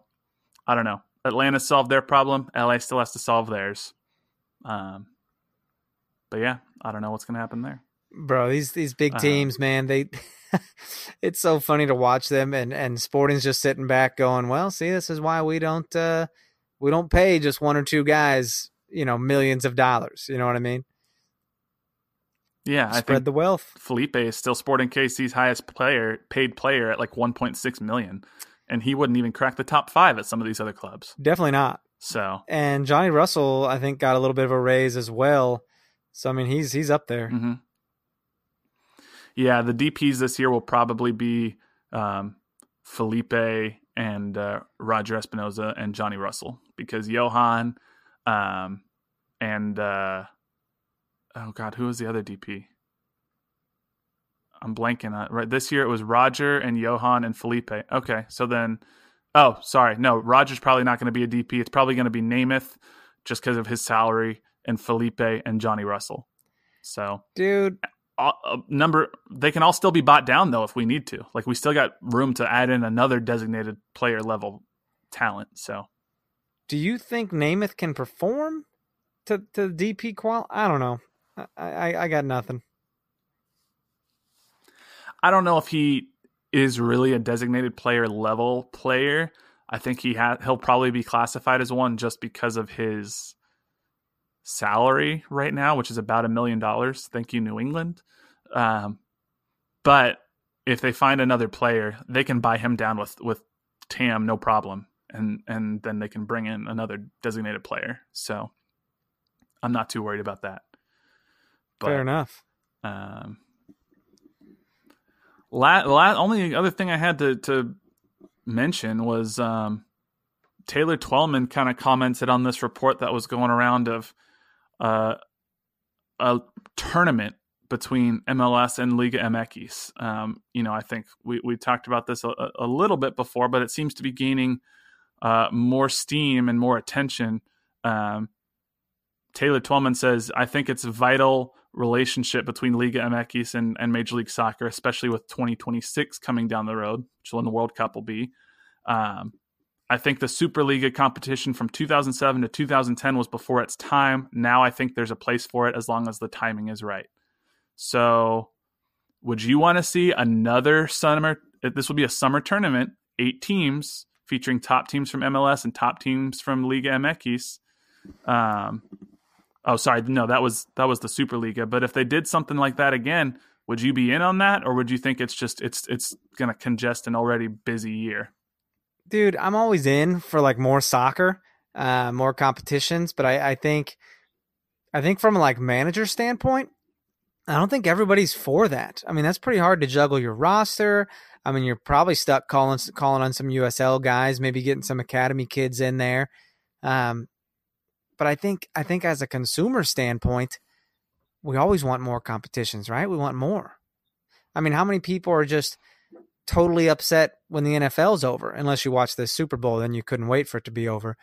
I don't know. Atlanta solved their problem. LA still has to solve theirs. Um, but yeah, I don't know what's gonna happen there. Bro, these these big uh-huh. teams, uh, man, they it's so funny to watch them and and Sporting's just sitting back going, "Well, see, this is why we don't uh we don't pay just one or two guys, you know, millions of dollars." You know what I mean? Yeah, spread I think the wealth. Felipe is still Sporting KC's highest player, paid player at like 1.6 million, and he wouldn't even crack the top five at some of these other clubs. Definitely not. So, and Johnny Russell, I think, got a little bit of a raise as well. So, I mean, he's he's up there. Mm-hmm. Yeah, the DPS this year will probably be um, Felipe and uh, Roger Espinoza and Johnny Russell because Johan um, and uh, oh god, who was the other DP? I'm blanking on right. This year it was Roger and Johan and Felipe. Okay, so then, oh sorry, no, Roger's probably not going to be a DP. It's probably going to be Nemeth, just because of his salary, and Felipe and Johnny Russell. So, dude, a, a number they can all still be bought down though if we need to. Like we still got room to add in another designated player level talent. So, do you think Nemeth can perform to to DP qual? I don't know. I, I, got nothing. I don't know if he is really a designated player level player. I think he ha- he'll probably be classified as one just because of his salary right now, which is about a million dollars. Thank you, New England. Um, but if they find another player, they can buy him down with with TAM, no problem, and and then they can bring in another designated player. So I'm not too worried about that. But, Fair enough. Um, la, la, only other thing I had to, to mention was um, Taylor Twellman kind of commented on this report that was going around of uh, a tournament between MLS and Liga MX. Um, you know, I think we, we talked about this a, a, little bit before, but it seems to be gaining uh, more steam and more attention. Um, Taylor Twellman says, I think it's vital relationship between Liga MX and, and Major League Soccer, especially with 2026 coming down the road, which when the World Cup will be. Um, I think the Superliga competition from 2007 to 2010 was before its time. Now I think there's a place for it as long as the timing is right. So, would you want to see another summer? This will be a summer tournament, eight teams featuring top teams from MLS and top teams from Liga MX. Um, Oh, sorry, no, that was that was the Superliga. But if they did something like that again, would you be in on that, or would you think it's just it's it's going to congest an already busy year? Dude, I'm always in for like more soccer, uh, more competitions. But I, I think, I think from like manager standpoint, I don't think everybody's for that. I mean, that's pretty hard to juggle your roster. I mean, you're probably stuck calling calling on some USL guys, maybe getting some academy kids in there. Um, but I think I think as a consumer standpoint, we always want more competitions, right? We want more. I mean, how many people are just totally upset when the NFL's over, unless you watch the Super Bowl, then you couldn't wait for it to be over.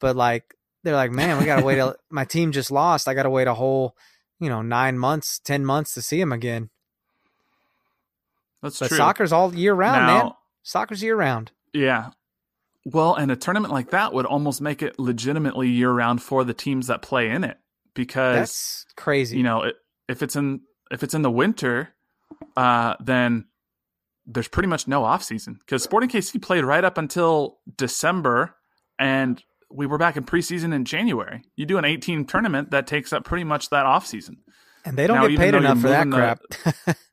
But like they're like, man, we gotta wait. A, my team just lost. I gotta wait a whole, you know, nine months, ten months to see him again. That's But true. soccer's all year round, man. Soccer's year round. Yeah. Well, and a tournament like that would almost make it legitimately year round for the teams that play in it because That's crazy. you know it, if it's in if it's in the winter, uh, then there's pretty much no off season because Sporting KC played right up until December, and we were back in preseason in January. You do an 18 tournament that takes up pretty much that off season. and they don't now, get paid enough for that crap. the-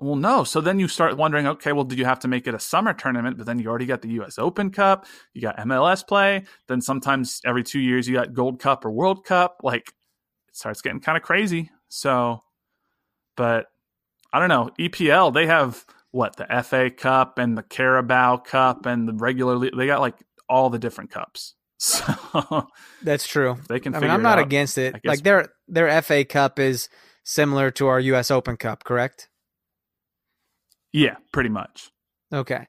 Well, no. So then you start wondering, okay, well, did you have to make it a summer tournament? But then you already got the U.S. Open Cup, you got MLS play. Then sometimes every two years you got Gold Cup or World Cup. Like it starts getting kind of crazy. So, but I don't know. EPL they have what the FA Cup and the Carabao Cup and the regular. They got like all the different cups. So That's true. they can. I mean, I'm it not out. against it. Like their their FA Cup is similar to our U.S. Open Cup, correct? Yeah, pretty much. Okay.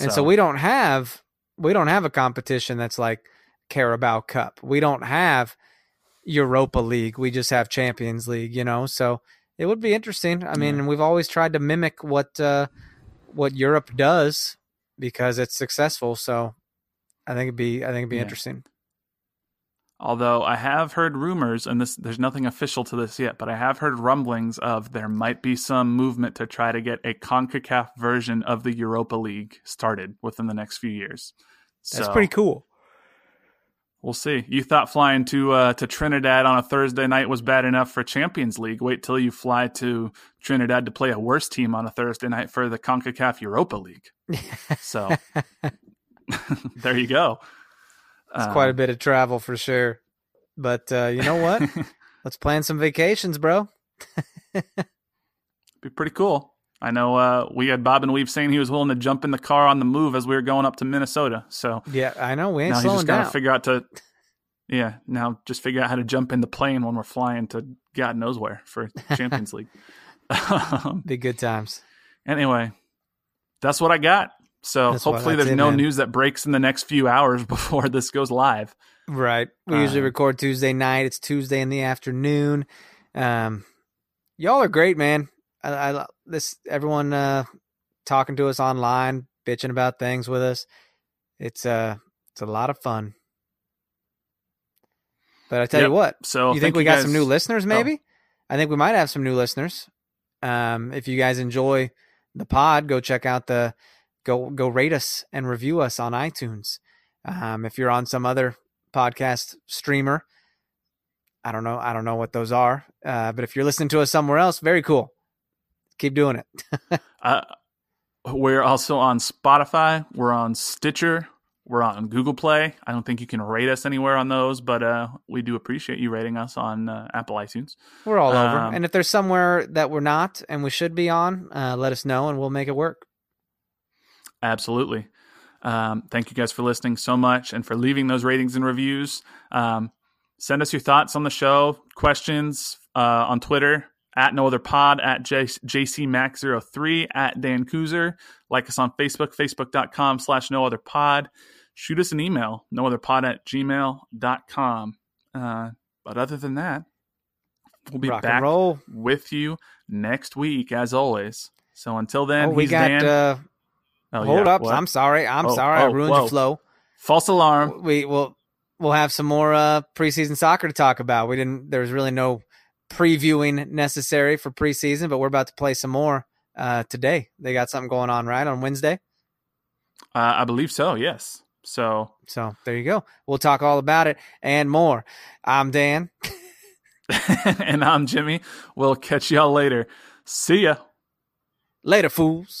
And so we don't have we don't have a competition that's like Carabao Cup. We don't have Europa League. We just have Champions League, you know. So it would be interesting. I mean, Yeah. we've always tried to mimic what uh what Europe does because it's successful. So I think it'd be I think it'd be Yeah. interesting. Although I have heard rumors, and this there's nothing official to this yet, but I have heard rumblings of there might be some movement to try to get a CONCACAF version of the Europa League started within the next few years. That's So, pretty cool. We'll see. You thought flying to uh, to Trinidad on a Thursday night was bad enough for Champions League. Wait till you fly to Trinidad to play a worse team on a Thursday night for the CONCACAF Europa League. So there you go. It's Um, quite a bit of travel for sure. But uh, you know what? Let's plan some vacations, bro. be pretty cool. I know uh, we had Bob and Weave saying he was willing to jump in the car on the move as we were going up to Minnesota. So Yeah, I know. We ain't now he's slowing just got to down. figure out to, yeah, now just figure out how to jump in the plane when we're flying to God knows where for Champions League. Um, Be good times. anyway, that's what I got. So That's hopefully there's it, no man. news that breaks in the next few hours before this goes live. Right. We usually Uh, record Tuesday night. It's Tuesday in the afternoon. Um, y'all are great, man. I, I this everyone uh talking to us online, bitching about things with us. It's uh it's a lot of fun. But I tell Yep. you what, So you think we got some new listeners? Oh. Maybe. I think we might have some new listeners. Um, if you guys enjoy the pod, go check out the go go rate us and review us on iTunes. Um, if you're on some other podcast streamer, I don't know, I don't know what those are, uh, but if you're listening to us somewhere else, very cool. Keep doing it. Uh, we're also on Spotify. We're on Stitcher. We're on Google Play. I don't think you can rate us anywhere on those, but uh, we do appreciate you rating us on uh, Apple iTunes. We're all over. Um, And if there's somewhere that we're not and we should be on, uh, let us know and we'll make it work. Absolutely. Um, thank you guys for listening so much and for leaving those ratings and reviews. Um, send us your thoughts on the show, questions uh, on Twitter at no other pod at J- jcmax03 at Dan Kuzer. Like us on Facebook, facebook.com slash no other pod. Shoot us an email, no other pod at gmail.com. Uh, but other than that, we'll be Rock back roll. with you next week as always. So until then, Oh, we got Dan. uh Oh, hold yeah, up. what? I'm sorry. I'm Oh, sorry. I oh, ruined whoa. your flow. False alarm. we will we'll have some more uh preseason soccer to talk about. We didn't there was really no previewing necessary for preseason, but we're about to play some more uh today. They got something going on right on Wednesday. Uh, I believe so. Yes. So, So there you go. We'll talk all about it and more. I'm Dan. and I'm Jimmy. We'll catch y'all later. See ya. Later, fools.